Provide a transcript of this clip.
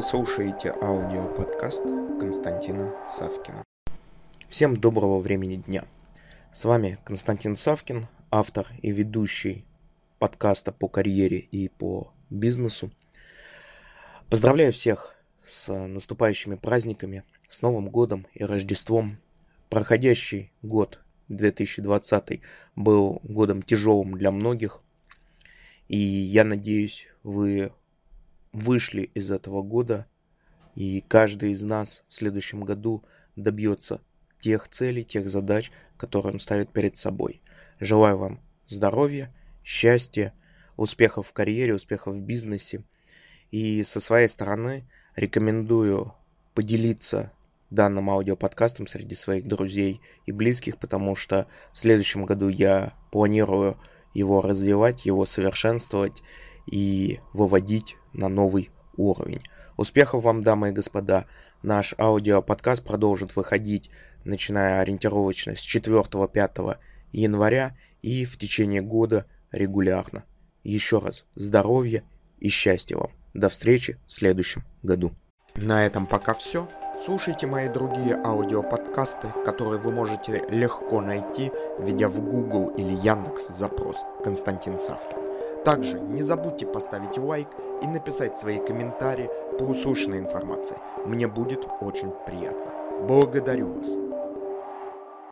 Вы слушаете аудиоподкаст Константина Савкина. Всем доброго времени дня. С вами Константин Савкин, автор и ведущий подкаста по карьере и по бизнесу. Поздравляю всех с наступающими праздниками, с Новым годом и Рождеством. Проходящий год 2020 был годом тяжелым для многих. И я надеюсь, вы вышли из этого года, и каждый из нас в следующем году добьется тех целей, тех задач, которые он ставит перед собой. Желаю вам здоровья, счастья, успехов в карьере, успехов в бизнесе. И со своей стороны рекомендую поделиться данным аудиоподкастом среди своих друзей и близких, потому что в следующем году я планирую его развивать, его совершенствовать и выводить на новый уровень. Успехов вам, дамы и господа! Наш аудиоподкаст продолжит выходить, начиная ориентировочно с 4-5 января и в течение года регулярно. Еще раз здоровья и счастья вам. До встречи в следующем году. На этом пока все. Слушайте мои другие аудиоподкасты, которые вы можете легко найти, введя в Google или Яндекс запрос «Константин Савкин». Также не забудьте поставить лайк и написать свои комментарии по услышанной информации. Мне будет очень приятно. Благодарю вас.